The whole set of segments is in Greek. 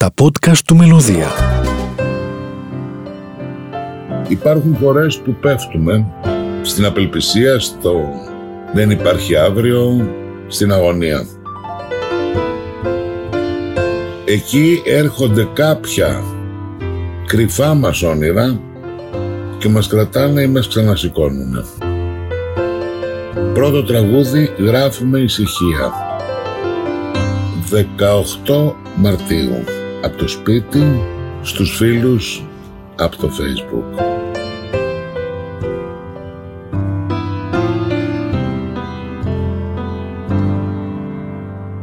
Τα podcast του Μελωδία. Υπάρχουν φορές που πέφτουμε στην απελπισία, στο δεν υπάρχει αύριο, στην αγωνία. Εκεί έρχονται κάποια κρυφά μας όνειρα και μας κρατάνε ή μας ξανασηκώνουν. Πρώτο τραγούδι γράφουμε ησυχία. 18 Μαρτίου. Από το σπίτι στους φίλους από το facebook.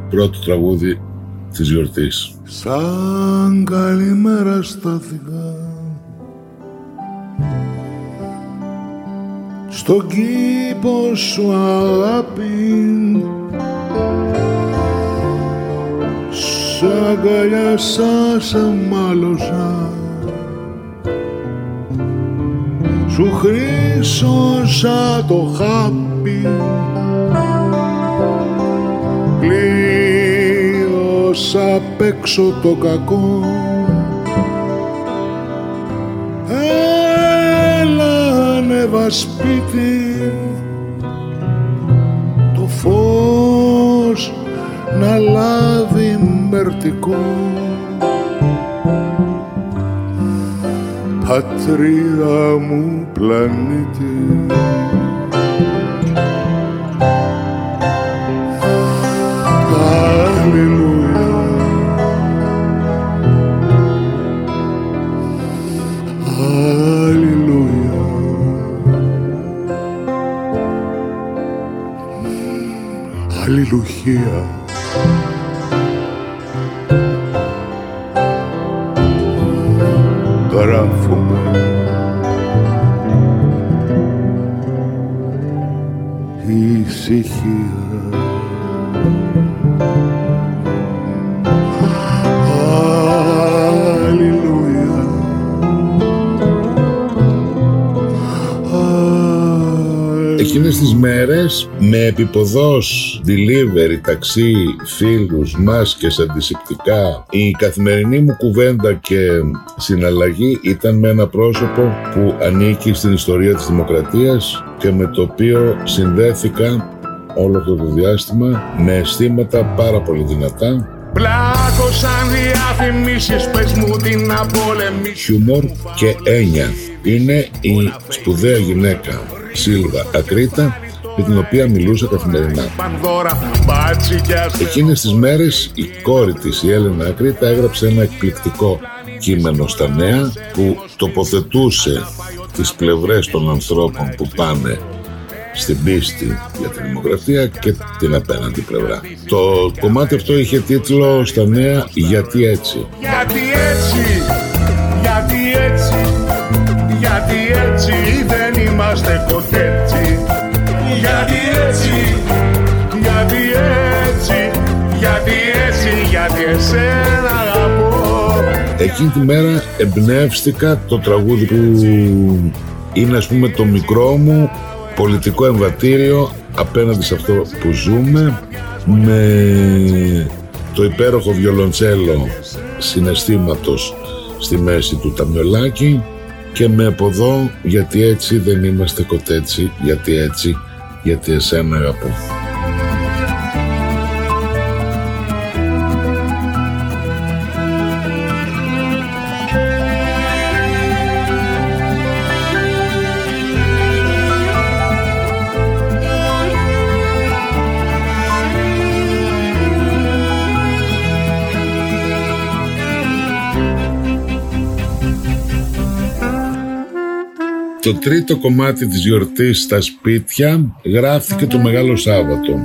Πρώτο τραγούδι της γιορτής. Σαν καλημέρα στάθηκα Στον κήπο σου αγάπη Σ' αγκαλιάσα, σε μάλωσα. Σου χρήσωσα το χάπι. Πλήρωσα απ' έξω το κακό. Έλα ανέβα σπίτι Το φως να λάβει μερτικό Πατρίδα μου πλανήτη. Αλληλούια. Αλληλούια. Αλληλουχία ησυχία Αλληλούια. Εκείνες τις μέρες με επιποδός, delivery, ταξί, φίλους, μάσκες, αντισηπτικά η καθημερινή μου κουβέντα και συναλλαγή ήταν με ένα πρόσωπο που ανήκει στην ιστορία της δημοκρατίας και με το οποίο συνδέθηκα όλο αυτό το διάστημα με αισθήματα πάρα πολύ δυνατά Πλάκωσαν διαφημίσεις, πες μου την απολεμήσεις χιούμορ και έννοια. Είναι η σπουδαία γυναίκα Σίλβα Ακρίτα με την οποία μιλούσα καθημερινά. Πανδώρα, μπάτσικιας Εκείνες τις μέρες η κόρη της, η Έλενα Ακρίτα, έγραψε ένα εκπληκτικό κείμενο στα νέα που τοποθετούσε τις πλευρές των ανθρώπων που πάνε στην πίστη για την δημοκρατία και την απέναντι πλευρά. Το κομμάτι αυτό είχε τίτλο στα νέα «Γιατί έτσι». Γιατί έτσι, γιατί έτσι, γιατί έτσι δεν είμαστε κοτέτσι Γιατί έτσι, γιατί έτσι, γιατί έτσι, γιατί εσένα αγαπώ Εκείνη τη μέρα εμπνεύστηκα το τραγούδι που είναι ας πούμε το μικρό μου πολιτικό εμβατήριο απέναντι σε αυτό που ζούμε με το υπέροχο βιολοντσέλο συναισθήματος στη μέση του ταμιολάκι και με από εδώ γιατί έτσι δεν είμαστε κοτέτσι γιατί έτσι γιατί εσένα αγαπώ Το τρίτο κομμάτι της γιορτής στα σπίτια γράφτηκε το Μεγάλο Σάββατο.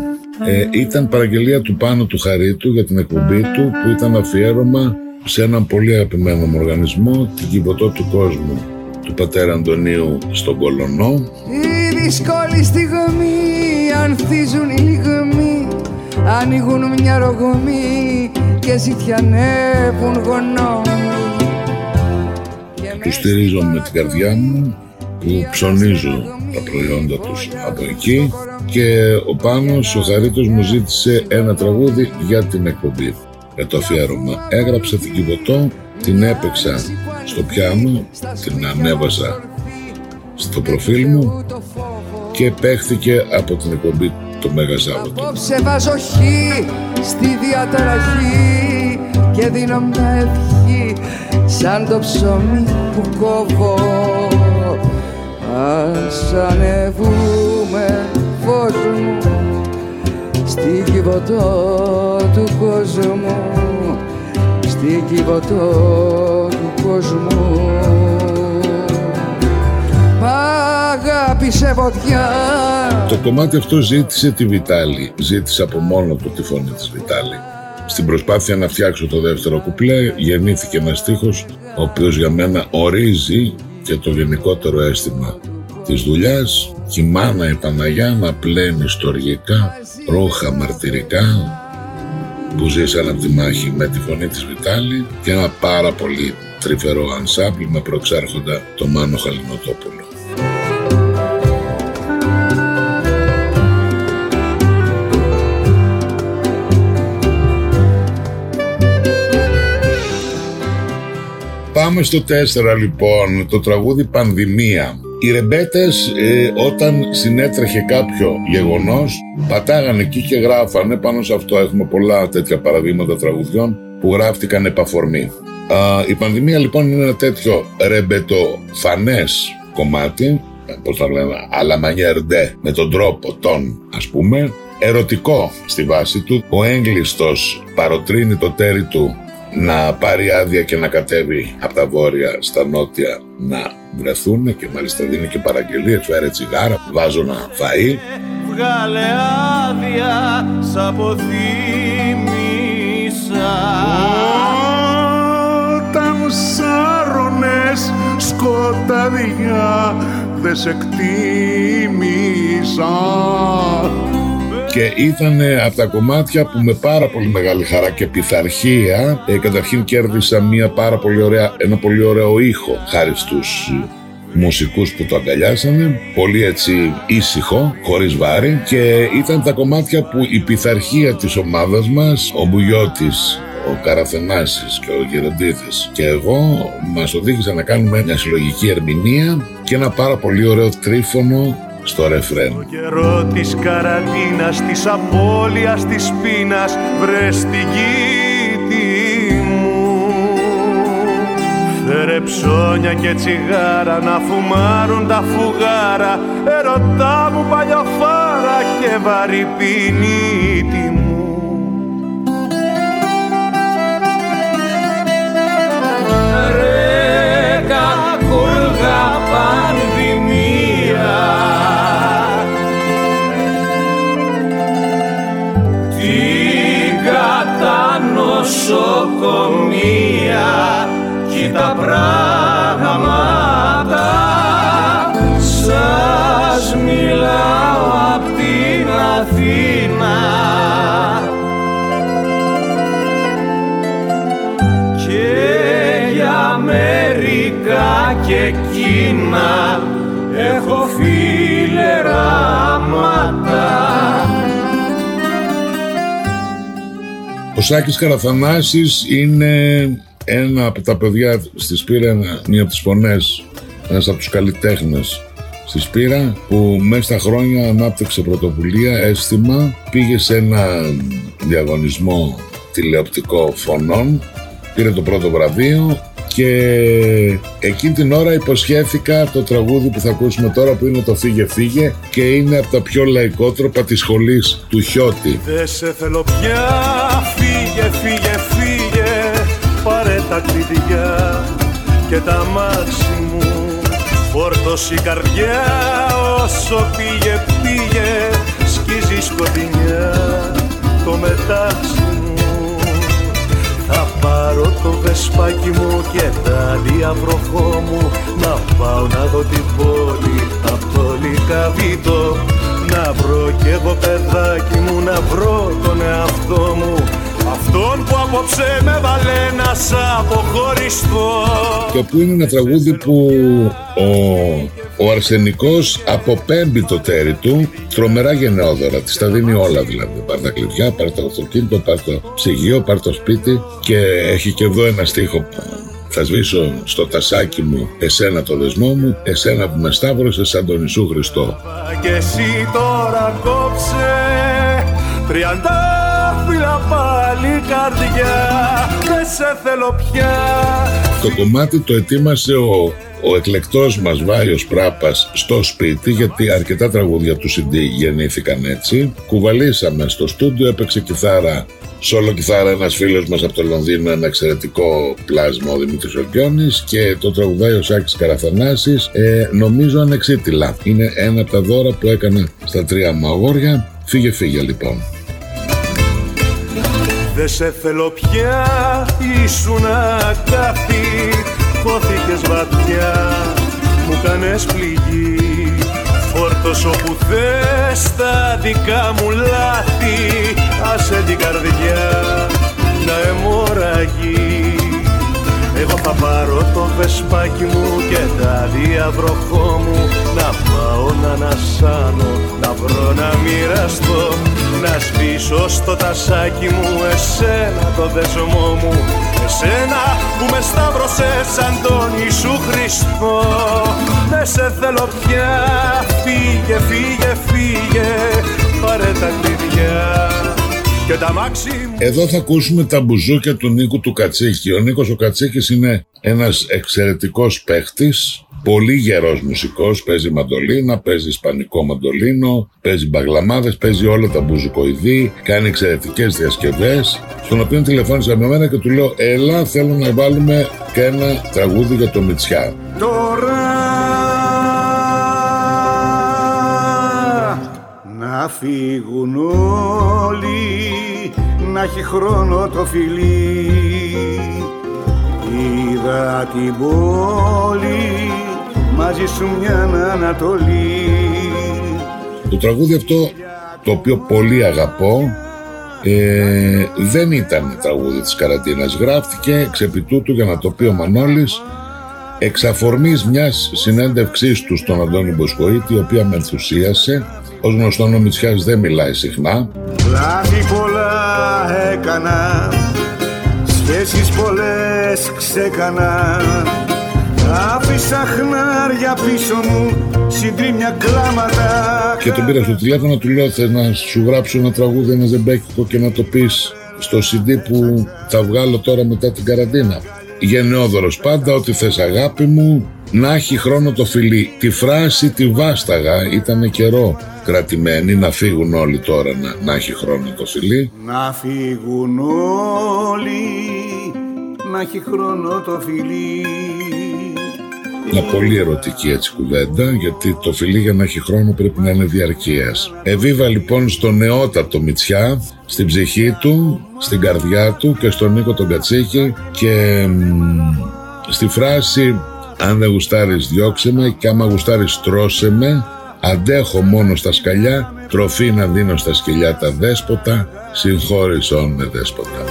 Ε, ήταν παραγγελία του Πάνου του Χαρίτου για την εκπομπή του που ήταν αφιέρωμα σε έναν πολύ αγαπημένο μου οργανισμό, την Κιβωτό του Κόσμου του πατέρα Αντωνίου στον Κολονό. Η δύσκολη στιγμή ανθίζουν οι λιγμοί Ανοίγουν μια ρογμή και ζητιανεύουν γονόμοι Τους στηρίζω με την καρδιά μου που ψωνίζω τα προϊόντα τους από εκεί και ο Πάνος, ο Χαρίτος μου ζήτησε ένα τραγούδι για την εκπομπή. για το αφιέρωμα. Έγραψα την Κιβωτό, την έπαιξα στο πιάνο, την ανέβασα στο προφίλ μου και παίχθηκε από την εκπομπή το Μέγα Σάββατο. Απόψε βάζω χ στη διαταραχή και δίνω μια ευχή σαν το ψωμί που κόβω Ας ανεβούμε φως μου στη κυβωτό του κόσμου στη κυβωτό του κόσμου Μ' αγάπησε φωτιά Το κομμάτι αυτό ζήτησε τη Βιτάλη. Ζήτησε από μόνο του τη φωνή της Βιτάλη. Στην προσπάθεια να φτιάξω το δεύτερο κουπλέ γεννήθηκε ένας στίχος ο οποίος για μένα ορίζει και το γενικότερο αίσθημα της δουλειάς και η μάνα η Παναγιά να πλένει στοργικά, ρόχα μαρτυρικά που ζήσαν από τη μάχη με τη φωνή της Βιτάλη και ένα πάρα πολύ τρυφερό ανσάμπλ με προξάρχοντα το Μάνο Χαλινοτόπουλο. Πάμε στο 4 λοιπόν, το τραγούδι Πανδημία. Οι ρεμπέτες ε, όταν συνέτρεχε κάποιο γεγονός πατάγανε εκεί και γράφανε πάνω σε αυτό. Έχουμε πολλά τέτοια παραδείγματα τραγουδιών που γράφτηκαν επαφορμή. Α, η πανδημία λοιπόν είναι ένα τέτοιο ρεμπετοφανές κομμάτι, ε, πώς θα λένε, αλλά μανιέρντε, με τον τρόπο τον ας πούμε, ερωτικό στη βάση του. Ο έγκλειστος παροτρύνει το τέρι του να πάρει άδεια και να κατέβει από τα βόρεια στα νότια να βρεθούν και μάλιστα δίνει και παραγγελίες, φέρε τσιγάρα, βάζω να φαΐ. Βγάλε άδεια, σ' αποθύμησα Όταν σάρωνες σκοτάδια δεν σε εκτίμησα και ήταν από τα κομμάτια που με πάρα πολύ μεγάλη χαρά και πειθαρχία ε, καταρχήν κέρδισα μια πάρα πολύ ωραία, ένα πολύ ωραίο ήχο χάρη στους μουσικούς που το αγκαλιάσανε. Πολύ έτσι ήσυχο, χωρίς βάρη. Και ήταν τα κομμάτια που η πειθαρχία της ομάδας μας ο Μπουγιώτης ο Καραθενάσης και ο Γεροντίδης και εγώ μας οδήγησαν να κάνουμε μια συλλογική ερμηνεία και ένα πάρα πολύ ωραίο τρίφωνο στο ρεφρέν. Το καιρό της καραντίνας, της απώλειας, της πείνας Βρες την κήτη μου Φέρε ψώνια και τσιγάρα να φουμάρουν τα φουγάρα Ερωτά μου παλιοφάρα και βαρύ πινίτη μου νοσοκομεία Κι τα πράγματα Σας μιλάω απ' την Αθήνα. Και για μερικά και Κίνα έχω φιλεράματα Ο Σάκης Καραθανάσης είναι ένα από τα παιδιά στη Σπύρα, ένα- μία από τις φωνές, ένας από τους καλλιτέχνες στη Σπύρα που μέσα στα χρόνια ανάπτυξε πρωτοβουλία, αίσθημα, πήγε σε ένα διαγωνισμό τηλεοπτικό φωνών, πήρε το πρώτο βραβείο και εκείνη την ώρα υποσχέθηκα το τραγούδι που θα ακούσουμε τώρα που είναι το «Φύγε φύγε» και είναι από τα πιο λαϊκότροπα της σχολής του Χιώτη. Δεν σε θέλω πια, φύγε, φύγε, φύγε Πάρε τα κλειδιά και τα μάξι μου. Φόρτωσε η καρδιά όσο πήγε, πήγε Σκίζει σκοτεινιά το μετάξι μου. Θα πάρω το βεσπάκι μου και τα διαβροχό μου. Να πάω να δω την πόλη απ' το λικαβίτο Να βρω κι εγώ παιδάκι μου να βρω τον εαυτό μου Αυτόν που απόψε με βάλε να σ' αποχωριστώ και που είναι ένα τραγούδι που ο, ο Αρσενικός αποπέμπει το τέρι του τρομερά γενναιόδωρα, της τα δίνει όλα δηλαδή. Πάρ τα κλειδιά, πάρ το αυτοκίνητο, πάρ το ψυγείο, πάρ το σπίτι και έχει και εδώ ένα στίχο θα σβήσω στο τασάκι μου εσένα το δεσμό μου, εσένα που με σταύρωσες σαν τον Ιησού Χριστό. Και εσύ τώρα κόψε τριαντάφυλλα πάλι καρδιά. Δεν σε θέλω πια. Το κομμάτι το ετοίμασε ο ο εκλεκτός μας Βάιος Πράπας στο σπίτι γιατί αρκετά τραγούδια του CD γεννήθηκαν έτσι. Κουβαλήσαμε στο στούντιο έπαιξε κιθάρα Σόλο κιθάρα ένας φίλος μας από το Λονδίνο ένα εξαιρετικό πλάσμα ο Δημήτρης Οκιώνης και το τραγουδάει ο Σάκης Καραθανάσης ε, νομίζω ανεξίτηλα. Είναι ένα από τα δώρα που έκανα στα τρία μαγόρια φύγε φύγε λοιπόν Δεν σε θέλω πια ήσουν αγάπη χώθηκες βαθιά. Μου κάνες πληγή Φόρτος όπου θες τα δικά μου λάθη. Άσε την καρδιά να αιμορραγεί. Εγώ θα πάρω το βεσπάκι μου και τα διαβροχό μου. Να πάω να ανασάνω, να βρω να μοιραστώ Να σβήσω στο τασάκι μου εσένα το δεσμό μου. Εσένα που με σταύρωσες σαν τον Ιησού Χριστό. Δεν σε θέλω πια, φύγε, φύγε, φύγε Πάρε τα κλειδιά και τα μάξι Εδώ θα ακούσουμε τα μπουζούκια του Νίκου του Κατσίκη. Ο Νίκος ο Κατσίκης είναι ένας εξαιρετικός παίχτης Πολύ γερός μουσικός, παίζει μαντολίνα, παίζει ισπανικό μαντολίνο, παίζει μπαγλαμάδες, παίζει όλα τα μπουζουκοειδή, κάνει εξαιρετικές διασκευές, στον οποίο τηλεφώνησα με μένα και του λέω «Έλα, θέλω να βάλουμε και ένα τραγούδι για το Μιτσιά». Τώρα να φύγουν όλοι, να έχει χρόνο το φιλί, είδα την πόλη μαζί σου μια Ανατολή. Το τραγούδι αυτό το οποίο πολύ αγαπώ ε, δεν ήταν τραγούδι της καραντίνας γράφτηκε εξ επιτούτου για να το πει ο Μανώλης εξ αφορμής μιας συνέντευξής του στον Αντώνη Μποσχοίτη η οποία με ενθουσίασε. Ως γνωστόν ο Μητσιάς δεν μιλάει συχνά. Λάθη πολλά έκανα Σχέσεις πολλές ξεκανα Άφησα χνάρια πίσω μου, συντρίμια κλάματα Και τον πήρα στο τηλέφωνο, του λέω θες να σου γράψω ένα τραγούδι, ένα ζεμπέκικο και να το πεις στο CD που θα βγάλω τώρα μετά την καραντίνα. Γενναιόδωρος πάντα, ό,τι θες αγάπη μου, να έχει χρόνο το φιλί. Τη φράση τη βάσταγα, ήταν καιρό κρατημένη, να φύγουν όλοι τώρα να, να έχει χρόνο το φιλί. Να φύγουν όλοι, να έχει χρόνο το φιλί. Μια πολύ ερωτική έτσι κουβέντα, γιατί το φιλί για να έχει χρόνο πρέπει να είναι διαρκείας. Εβίβα λοιπόν στο νεότατο Μητσιά, στην ψυχή του, στην καρδιά του και στον Νίκο τον Κατσίκη και στη φράση «Αν δεν γουστάρεις διώξε με και άμα γουστάρεις τρώσε με, αντέχω μόνο στα σκαλιά, τροφή να δίνω στα σκυλιά τα δέσποτα, συγχώρησον με δέσποτα».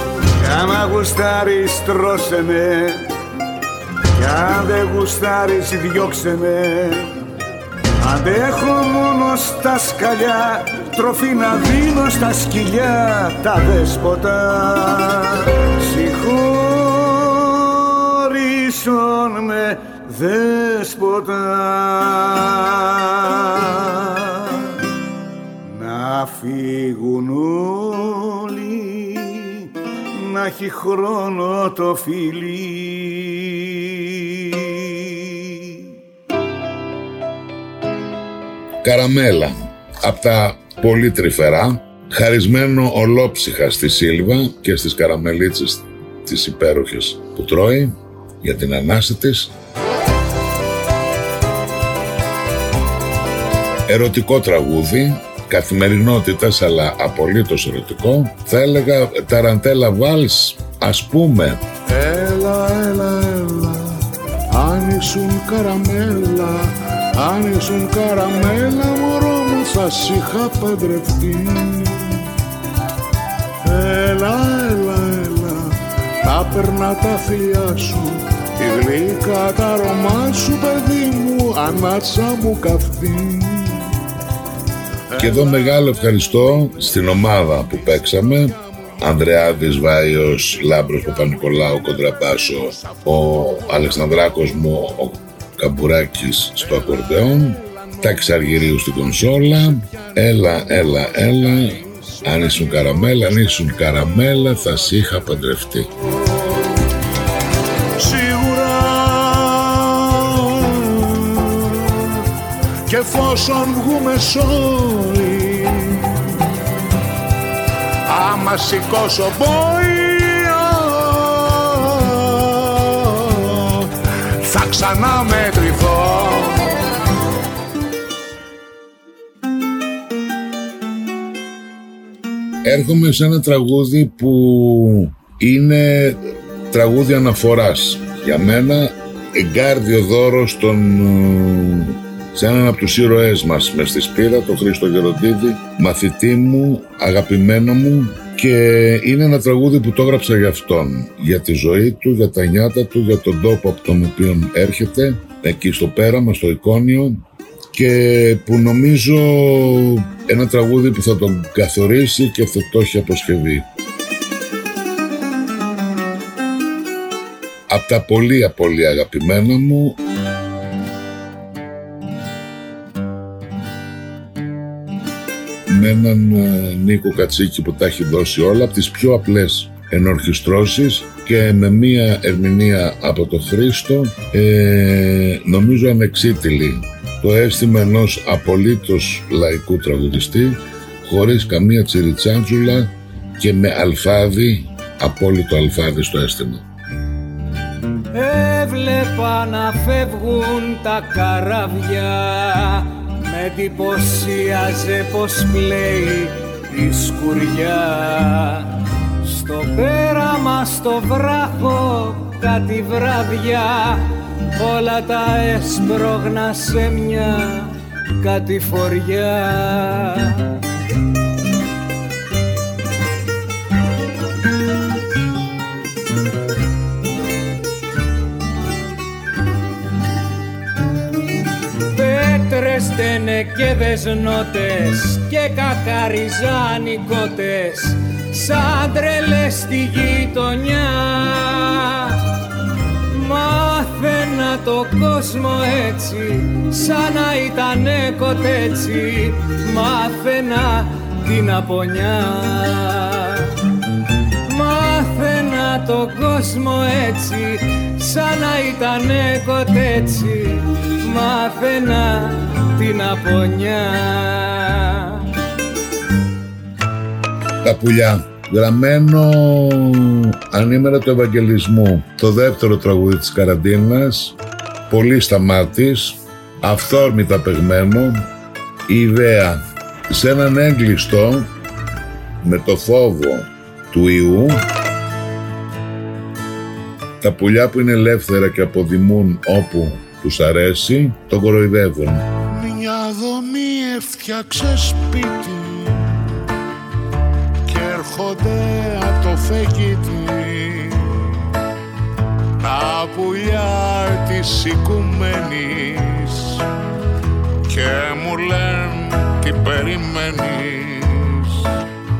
Άμα γουστάρεις τρώσε με κι αν δεν γουστάρεις διώξε με. Αντέχω μόνο στα σκαλιά Τροφή να δίνω στα σκυλιά Τα δέσποτα. Συγχώρησον με δέσποτα. Να φύγουν όλοι Να έχει χρόνο το φιλί Καραμέλα. Από τα πολύ τρυφερά χαρισμένο ολόψυχα στη Σίλβα και στις καραμελίτσες τις υπέροχες που τρώει για την ανάση της. Ερωτικό τραγούδι καθημερινότητας αλλά απολύτως ερωτικό. Θα έλεγα ταραντέλα βάλς ας πούμε Έλα, έλα, έλα αν ήσουν καραμέλα αν ήσουν καραμέλα μωρό μου θα σ' είχα παντρευτεί. Έλα, έλα, έλα Τα περνά τα φιλιά σου Τη γλυκά τα αρώμα σου παιδί μου ανάσα μου καυτή. Και εδώ μεγάλο ευχαριστώ στην ομάδα που παίξαμε. Ανδρεάδης Βάιος, Λάμπρος Παπα-Νικολάου, Κοντραμπάσο, ο Αλεξανδράκος μου, ο Καμπουράκης στο ακορδεόν, Τάκης Αργυρίου στην κονσόλα, έλα, έλα, έλα, αν ήσουν καραμέλα, αν ήσουν καραμέλα θα σ' είχα παντρευτεί. Σίγουρα και εφόσον βγούμε σόι άμα σηκώσω μπόια θα ξανά μετρηθώ Έρχομαι σε ένα τραγούδι που είναι τραγούδι αναφοράς. Για μένα εγκάρδιο δώρο στον, ε, σε έναν από τους ήρωές μας μες στη Σπύρα, τον Χρήστο Γεροντίδη, μαθητή μου, αγαπημένο μου και είναι ένα τραγούδι που το έγραψα για αυτόν, για τη ζωή του, για τα νιάτα του, για τον τόπο από τον οποίο έρχεται, εκεί στο πέραμα, στο εικόνιο και που νομίζω ένα τραγούδι που θα τον καθορίσει και θα το έχει αποσκευή. Από τα πολύ πολύ αγαπημένα μου με έναν ε, Νίκο Κατσίκη που τα έχει δώσει όλα από τις πιο απλές ενορχιστρώσεις και με μία ερμηνεία από το Χρήστο ε, νομίζω ανεξίτηλη το αίσθημα ενός απολύτως λαϊκού τραγουδιστή χωρίς καμία τσιριτσάντζουλα και με αλφάδι, απόλυτο αλφάδι στο αίσθημα. Έβλεπα να φεύγουν τα καράβια με εντυπωσίαζε πως πλέει η σκουριά. Στο πέραμα στο βράχο κάτι βράδια όλα τα έσπρογνα σε μια κατηφοριά Πέτρες, τενεκέδες νότες και κακαριζάνοι κότες σαν τρελές στη γειτονιά. Μάθαινα το κόσμο έτσι σαν να ήταν κοτέτσι Μάθαινα την απονιά Μάθαινα το κόσμο έτσι σαν να ήταν κοτέτσι Μάθαινα την απονιά. Τα πουλιά γραμμένο ανήμερα του Ευαγγελισμού. Το δεύτερο τραγούδι της καραντίνας πολύ σταμάτης αυθόρμητα παιγμένο η ιδέα. Σε έναν έγκλειστο με το φόβο του ιού τα πουλιά που είναι ελεύθερα και αποδημούν όπου τους αρέσει τον κοροϊδεύουν. Μια δομή έφτιαξε σπίτι και έρχονται από το φεγγίτι. Τα πουλιά της οικουμένης και μου λένε τι περιμένεις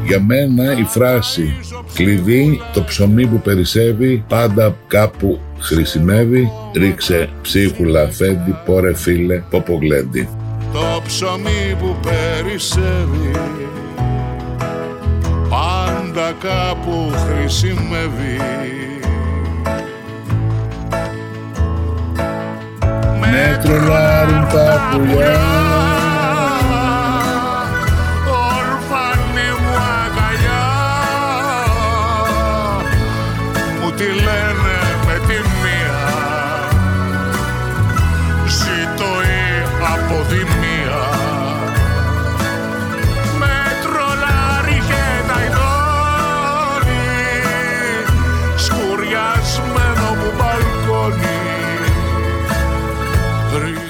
Για μένα η φράση κλειδί το ψωμί που περισσεύει πάντα κάπου χρησιμεύει ρίξε ψίχουλα αφέντη πόρε φίλε ποπογλέντι το ψωμί που περισσεύει πάντα κάπου χρησιμεύει. Με τρολάρουν τα πουλιά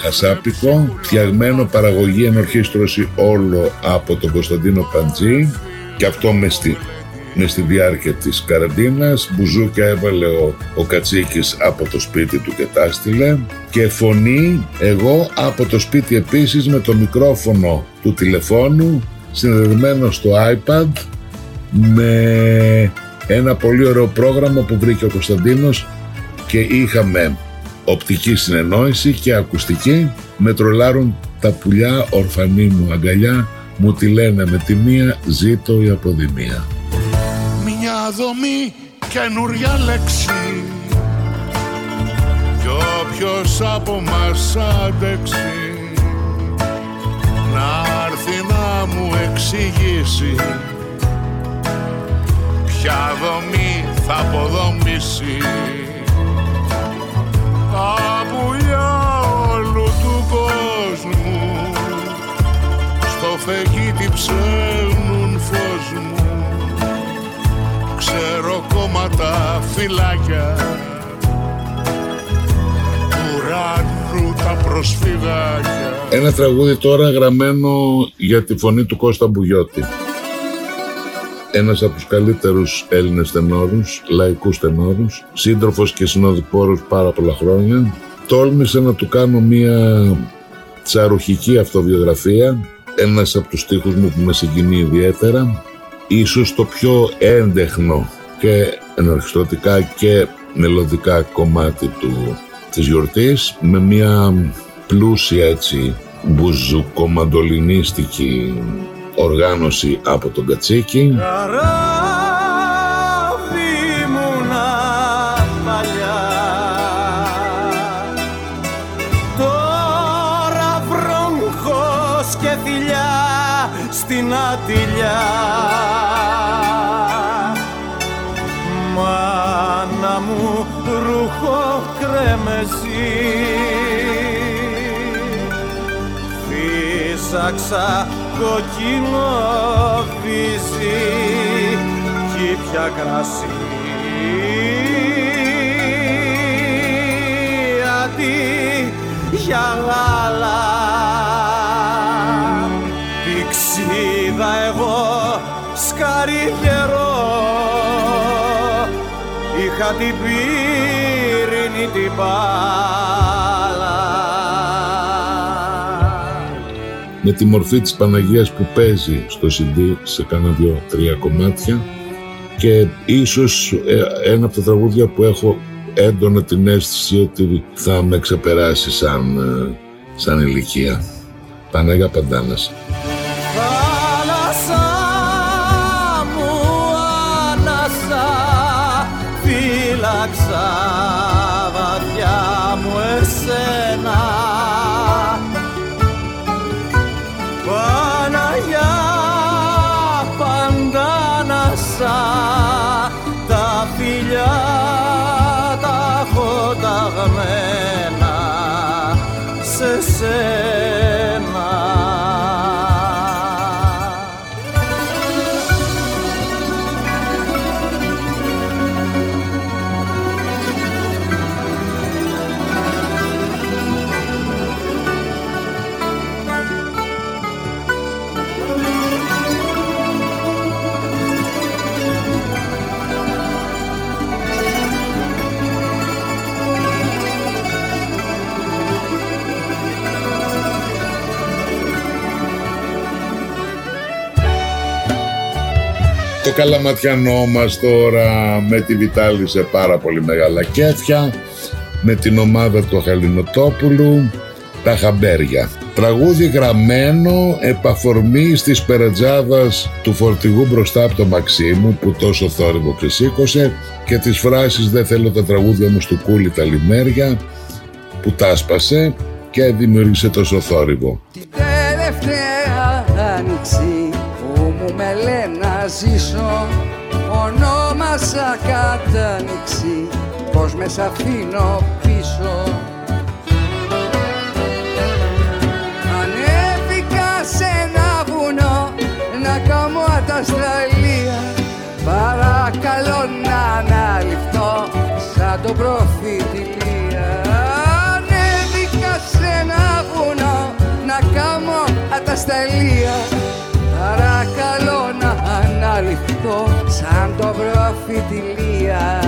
Χασάπικο, φτιαγμένο παραγωγή ενορχίστρωση όλο από τον Κωνσταντίνο Παντζή και αυτό με στη με στη διάρκεια της καραντίνας. Μπουζούκια έβαλε ο, ο Κατσίκης από το σπίτι του και τα στείλε. Και φωνή εγώ από το σπίτι επίσης με το μικρόφωνο του τηλεφώνου συνδεδεμένο στο iPad με ένα πολύ ωραίο πρόγραμμα που βρήκε ο Κωνσταντίνος και είχαμε οπτική συνεννόηση και ακουστική με τρολάρουν τα πουλιά ορφανή μου αγκαλιά μου τη λένε με τη μία ζήτω η αποδημία Μια δομή καινούρια λέξη. Κι όποιος από μας άντεξει να έρθει να μου εξηγήσει ποια δομή θα αποδομήσει τα πουλιά όλου του κόσμου. Στο φεγγίτι ψέλνουν φως μου. Ξέρω κόμματα φυλάκια. Ουρανού τα προσφυγάκια. Ένα τραγούδι τώρα γραμμένο για τη φωνή του Κώστα Μπουγιώτη ένας από τους καλύτερους Έλληνες τενόρους, λαϊκούς τενόρους, σύντροφος και συνοδοιπόρος πάρα πολλά χρόνια. Τόλμησε να του κάνω μία τσαρουχική αυτοβιογραφία, ένας από τους στίχους μου που με συγκινεί ιδιαίτερα, ίσως το πιο έντεχνο και ενορχιστρωτικά και μελωδικά κομμάτι του, της γιορτής, με μία πλούσια έτσι μπουζουκομαντολινίστικη οργάνωση από τον Κατσίκη. Καράβι παλιά. Τώρα βρόγχος και θηλιά στην ατυλιά. Μάνα μου ρούχο κρέμεσι Φύσαξα κοκκινό βυζί κι πια κρασί. Αντί για γάλα πηξίδα εγώ σκάρι γερό είχα την πύρινη την μπάλα με τη μορφή της Παναγίας που παίζει στο CD σε κάνα δύο-τρία κομμάτια και ίσως ε, ένα από τα τραγούδια που έχω έντονα την αίσθηση ότι θα με ξεπεράσει σαν, ε, σαν ηλικία. Παναγία Παντάνας. Καλαματιανό μας τώρα με τη Βιτάλη σε πάρα πολύ μεγάλα κέφια με την ομάδα του Χαλινοτόπουλου τα χαμπέρια. Τραγούδι γραμμένο επαφορμή της περατζάδας του φορτηγού μπροστά από το Μαξίμου που τόσο θόρυβο ξεσήκωσε και τις φράσεις «Δεν θέλω τα τραγούδια μου στο κούλι τα λιμέρια» που τάσπασε και δημιούργησε τόσο θόρυβο. Την τελευταία άνοιξη που μου με λένε να ζήσω ονόμασα κατάνοιξη πως με σ' αφήνω πίσω. Ανέβηκα σε ένα βουνό να κάνω αταστραλία παρακαλώ να αναλυφθώ σαν το προφήτη Λία. Ανέβηκα σε ένα βουνό να κάνω ατασταλία Παρακαλώ να αναλυφθώ αληθό σαν το βρω φιτιλία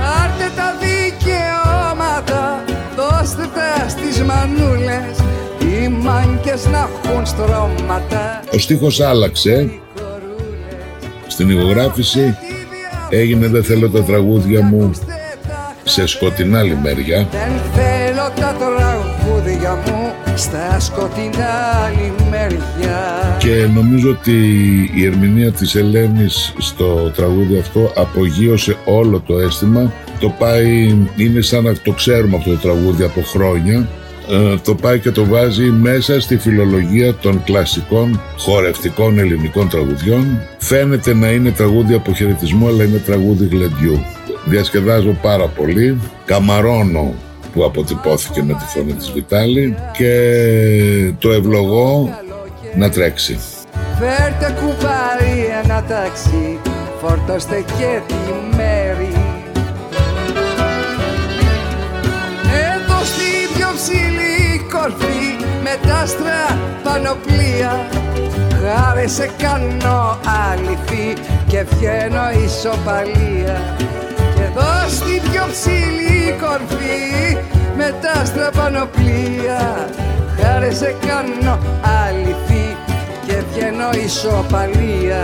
Πάρτε τα δικαιώματα, δώστε τα στις μανούλες οι μάγκες να έχουν στρώματα. Ο στίχος άλλαξε. Στην ηχογράφηση έγινε «Δεν θέλω τα τραγούδια μου σε σκοτεινά λιμέρια». Δεν θέλω τα τραγούδια μου στα σκοτεινά λιμέρια. Και νομίζω ότι η ερμηνεία της Ελένης στο τραγούδι αυτό απογείωσε όλο το αίσθημα. Το πάει, είναι σαν να το ξέρουμε αυτό το τραγούδι από χρόνια ε, το πάει και το βάζει μέσα στη φιλολογία των κλασικών χορευτικών ελληνικών τραγουδιών. Φαίνεται να είναι τραγούδι αποχαιρετισμού, αλλά είναι τραγούδι γλεντιού. Διασκεδάζω πάρα πολύ, καμαρώνω που αποτυπώθηκε με τη φωνή της Βιτάλη και το ευλογώ να τρέξει. Φέρτε κουμπάρι ένα ταξί, φορτώστε και τη μέρη κορφή με τα άστρα πανοπλία Χάρη σε κάνω αληθή και βγαίνω ισοπαλία Και εδώ στη πιο ψηλή κορφή με τα άστρα πανοπλία Χάρη σε κάνω αληθή και βγαίνω ισοπαλία.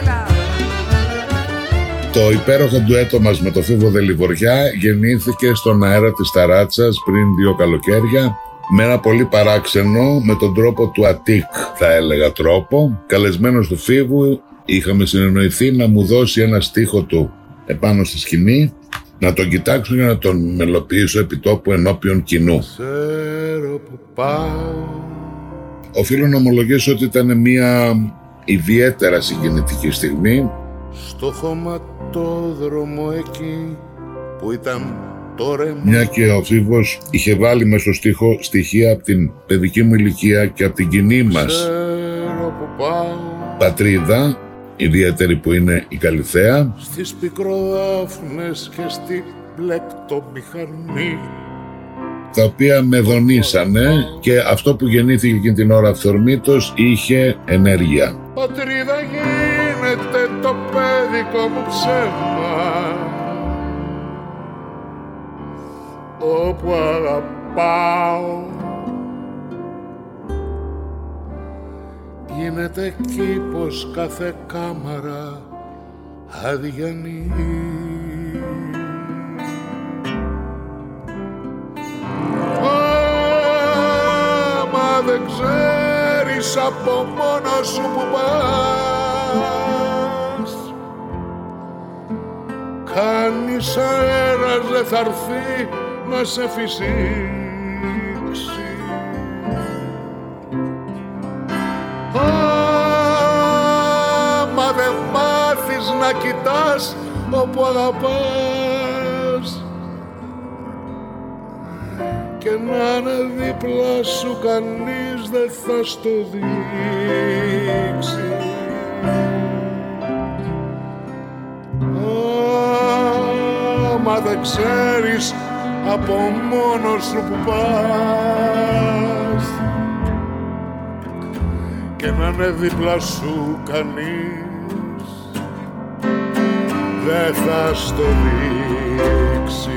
Έλα! Το υπέροχο ντουέτο μας με το Φίβο Δελιβοριά γεννήθηκε στον αέρα της Ταράτσας πριν δύο καλοκαίρια με ένα πολύ παράξενο, με τον τρόπο του Αττικ θα έλεγα τρόπο, καλεσμένος του Φίβου, είχαμε συνεννοηθεί να μου δώσει ένα στίχο του επάνω στη σκηνή, να τον κοιτάξω για να τον μελοποιήσω επί τόπου ενώπιον κοινού. Οφείλω να ομολογήσω ότι ήταν μια ιδιαίτερα συγκινητική στιγμή. Στο χωματόδρομο εκεί που ήταν μια και ο Φίβος είχε βάλει μέσα στο στίχο στοιχεία από την παιδική μου ηλικία και από την κοινή μας πατρίδα, ιδιαίτερη που είναι η Καλυθέα. Στις πικροδάφνες και στη πλεκτομηχανή τα οποία με δονήσανε και αυτό που γεννήθηκε εκείνη την ώρα αυθορμήτως είχε ενέργεια. Πατρίδα γίνεται το παιδικό μου ψέμα όπου αγαπάω γίνεται κήπος κάθε κάμαρα αδιανή Μα δεν ξέρεις από μόνο σου που πας Κανείς αέρας δεν θα έρθει να σε φυσήξει μάθεις να κοιτάς όπου αγαπάς. Και να είναι δίπλα σου κανείς δεν θα στο δείξει. Άμα δεν ξέρεις από μόνος σου που πας. Και να είναι δίπλα σου κανείς δεν θα στο δείξει.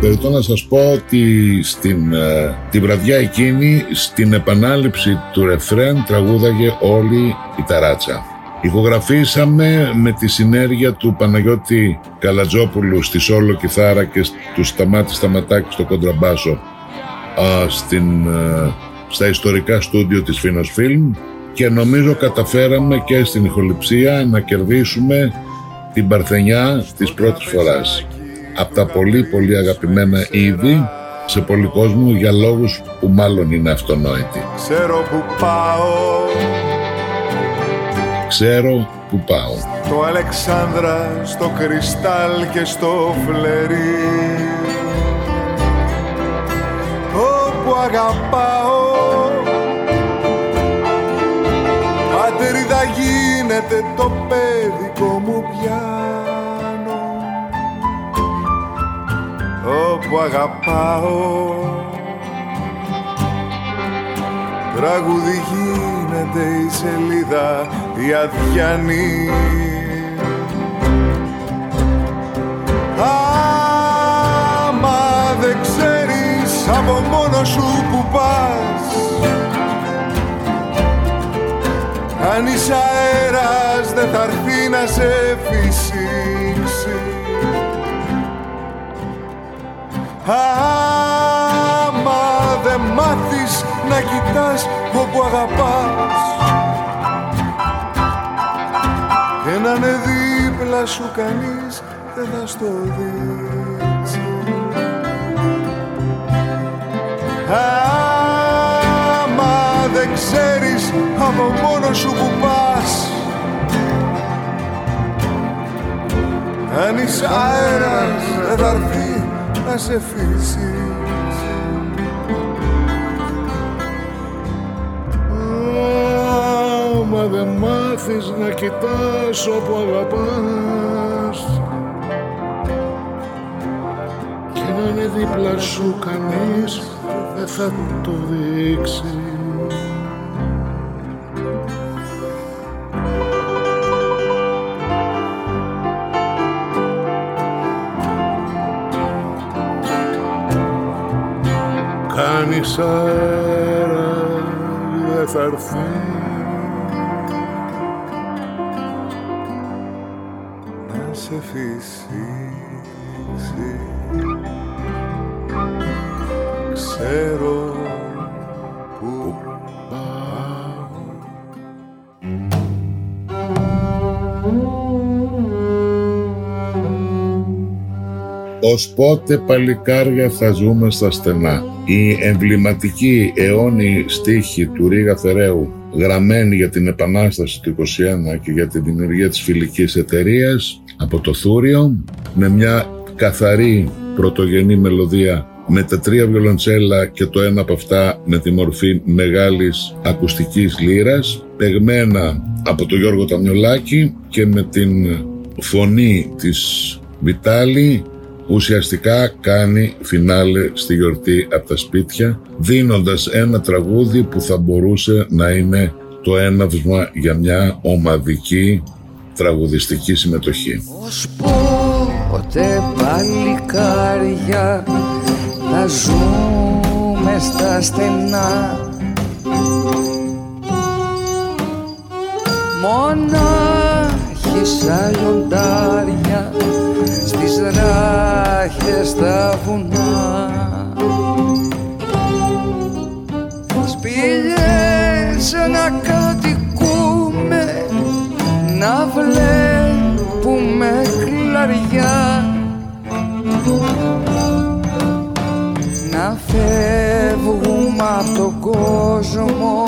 Περιτώ να σας πω ότι στην, ε, τη βραδιά εκείνη στην επανάληψη του ρεφρέν τραγούδαγε όλη η ταράτσα. Ηχογραφήσαμε με τη συνέργεια του Παναγιώτη Καλατζόπουλου στη Σόλο Κιθάρα και του Σταμάτη Σταματάκη στο Κοντραμπάσο στην, στα ιστορικά στούντιο της Φίνος Φιλμ και νομίζω καταφέραμε και στην ηχοληψία να κερδίσουμε την Παρθενιά της πρώτης φοράς. Από τα πολύ πολύ αγαπημένα είδη σε πολύ κόσμο για λόγους που μάλλον είναι αυτονόητοι. Ξέρω που πάω Ξέρω που πάω. Το Αλεξάνδρα στο κρυστάλ και στο φλερί Όπου αγαπάω Πατρίδα γίνεται το παιδικό μου πιάνο. Όπου αγαπάω τραγούδι γίνεται η σελίδα η αδιανή Άμα δεν ξέρεις από μόνο σου που πας Κανείς αέρας δεν θα έρθει να σε φυσήξει. Άμα δεν μάθεις να κοιτάς όπου αγαπάς και να είναι δίπλα σου κανείς δεν θα στο δείξει. Άμα δεν ξέρεις από μόνο σου που πας. Κανείς αέρας δεν θα έρθει να σε φύσεις. Άμα δεν μάθεις να κοιτάς όπου αγαπάς και να είναι δίπλα σου κανείς δεν θα το δείξεις Κανείς αέρα δεν θα έρθει να σε φυσήξει Ξέρω που πάω Ως πότε παλικάρια θα ζούμε στα στενά; Η εμβληματική αιώνιη στίχη του Ρίγα Θεραίου γραμμένη για την Επανάσταση του 21 και για τη δημιουργία της φιλικής εταιρείας από το Θούριο με μια καθαρή πρωτογενή μελωδία με τα τρία βιολοντσέλα και το ένα από αυτά με τη μορφή μεγάλης ακουστικής λύρας παιγμένα από τον Γιώργο Ταμιολάκη και με την φωνή της Βιτάλη ουσιαστικά κάνει φινάλε στη γιορτή από τα σπίτια δίνοντας ένα τραγούδι που θα μπορούσε να είναι το έναυσμα για μια ομαδική τραγουδιστική συμμετοχή. Ως πότε παλικάρια θα ζούμε στα στενά Μονάχοι σαν λιοντάρια στις ράχες στα βουνά. Σπήλιες να κατοικούμε να βλέπουμε κλαριά. Να φεύγουμε από τον κόσμο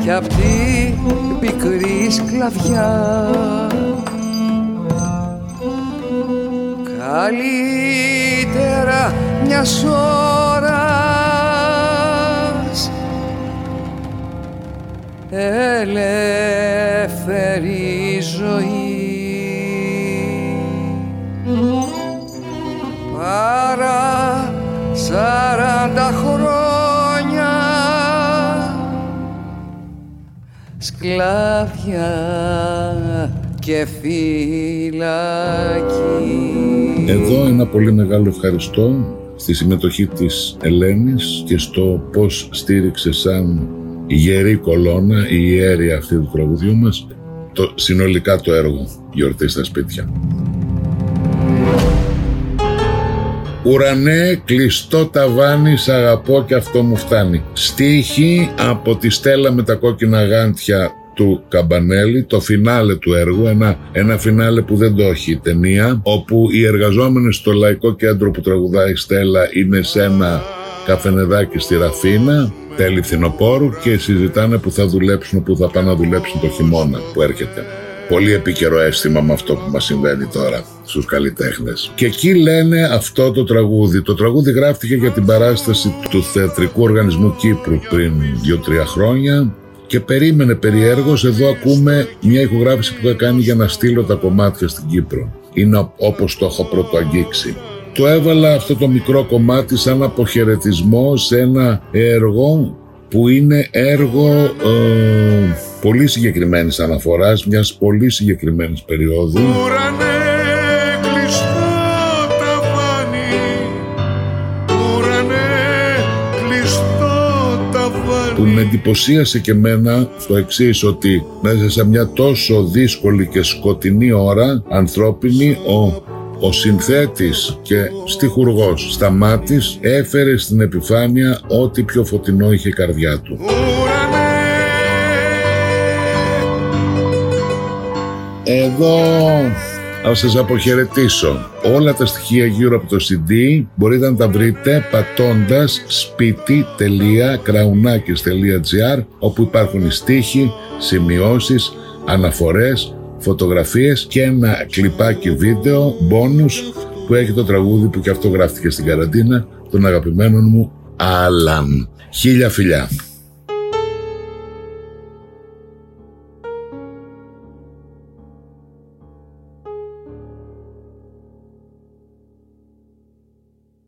και απ' την πικρής σκλαβιά καλύτερα μιας ώρας. Ελεύθερη ζωή. Παρά σαράντα χρόνια σκλάβια και φυλακή. Εδώ ένα πολύ μεγάλο ευχαριστώ στη συμμετοχή της Ελένης και στο πώς στήριξε σαν γερή κολόνα η ιέρη αυτή του τραγουδιού μας το, συνολικά το έργο «Γιορτή στα σπίτια». Ουρανέ, κλειστό ταβάνι, σ' αγαπώ και αυτό μου φτάνει. Στίχη από τη στέλα με τα κόκκινα γάντια του Καμπανέλη, το φινάλε του έργου, ένα, ένα φινάλε που δεν το έχει η ταινία, όπου οι εργαζόμενοι στο Λαϊκό Κέντρο που τραγουδάει η Στέλλα είναι σε ένα καφενεδάκι στη Ραφίνα, τέλη φθινοπόρου και συζητάνε που θα δουλέψουν, που θα πάνε να δουλέψουν το χειμώνα που έρχεται. Πολύ επίκαιρο αίσθημα με αυτό που μας συμβαίνει τώρα στους καλλιτέχνες. Και εκεί λένε αυτό το τραγούδι. Το τραγούδι γράφτηκε για την παράσταση του Θεατρικού Οργανισμού Κύπρου πριν 2-3 χρόνια και περίμενε περιέργως. Εδώ ακούμε μια ηχογράφηση που είχα κάνει για να στείλω τα κομμάτια στην Κύπρο. Είναι όπως το έχω πρωτοαγγίξει. Το έβαλα αυτό το μικρό κομμάτι σαν αποχαιρετισμό σε ένα έργο που είναι έργο ε, πολύ συγκεκριμένης αναφοράς μιας πολύ συγκεκριμένης περίοδου Ουρανέ κλειστό ταβάνι Ουρανέ κλειστό ταβάνι που με εντυπωσίασε και μένα στο εξής ότι μέσα σε μια τόσο δύσκολη και σκοτεινή ώρα ανθρώπινη ο ο συνθέτης και στιχουργός Σταμάτης έφερε στην επιφάνεια ό,τι πιο φωτεινό είχε η καρδιά του. Εδώ θα σας αποχαιρετήσω. Όλα τα στοιχεία γύρω από το CD μπορείτε να τα βρείτε πατώντας σπίτι.κραουνάκης.gr όπου υπάρχουν οι στίχοι, σημειώσεις, αναφορές, φωτογραφίες και ένα κλιπάκι βίντεο, bonus που έχει το τραγούδι που και αυτό γράφτηκε στην καραντίνα των αγαπημένων μου Άλαν. Χίλια φιλιά.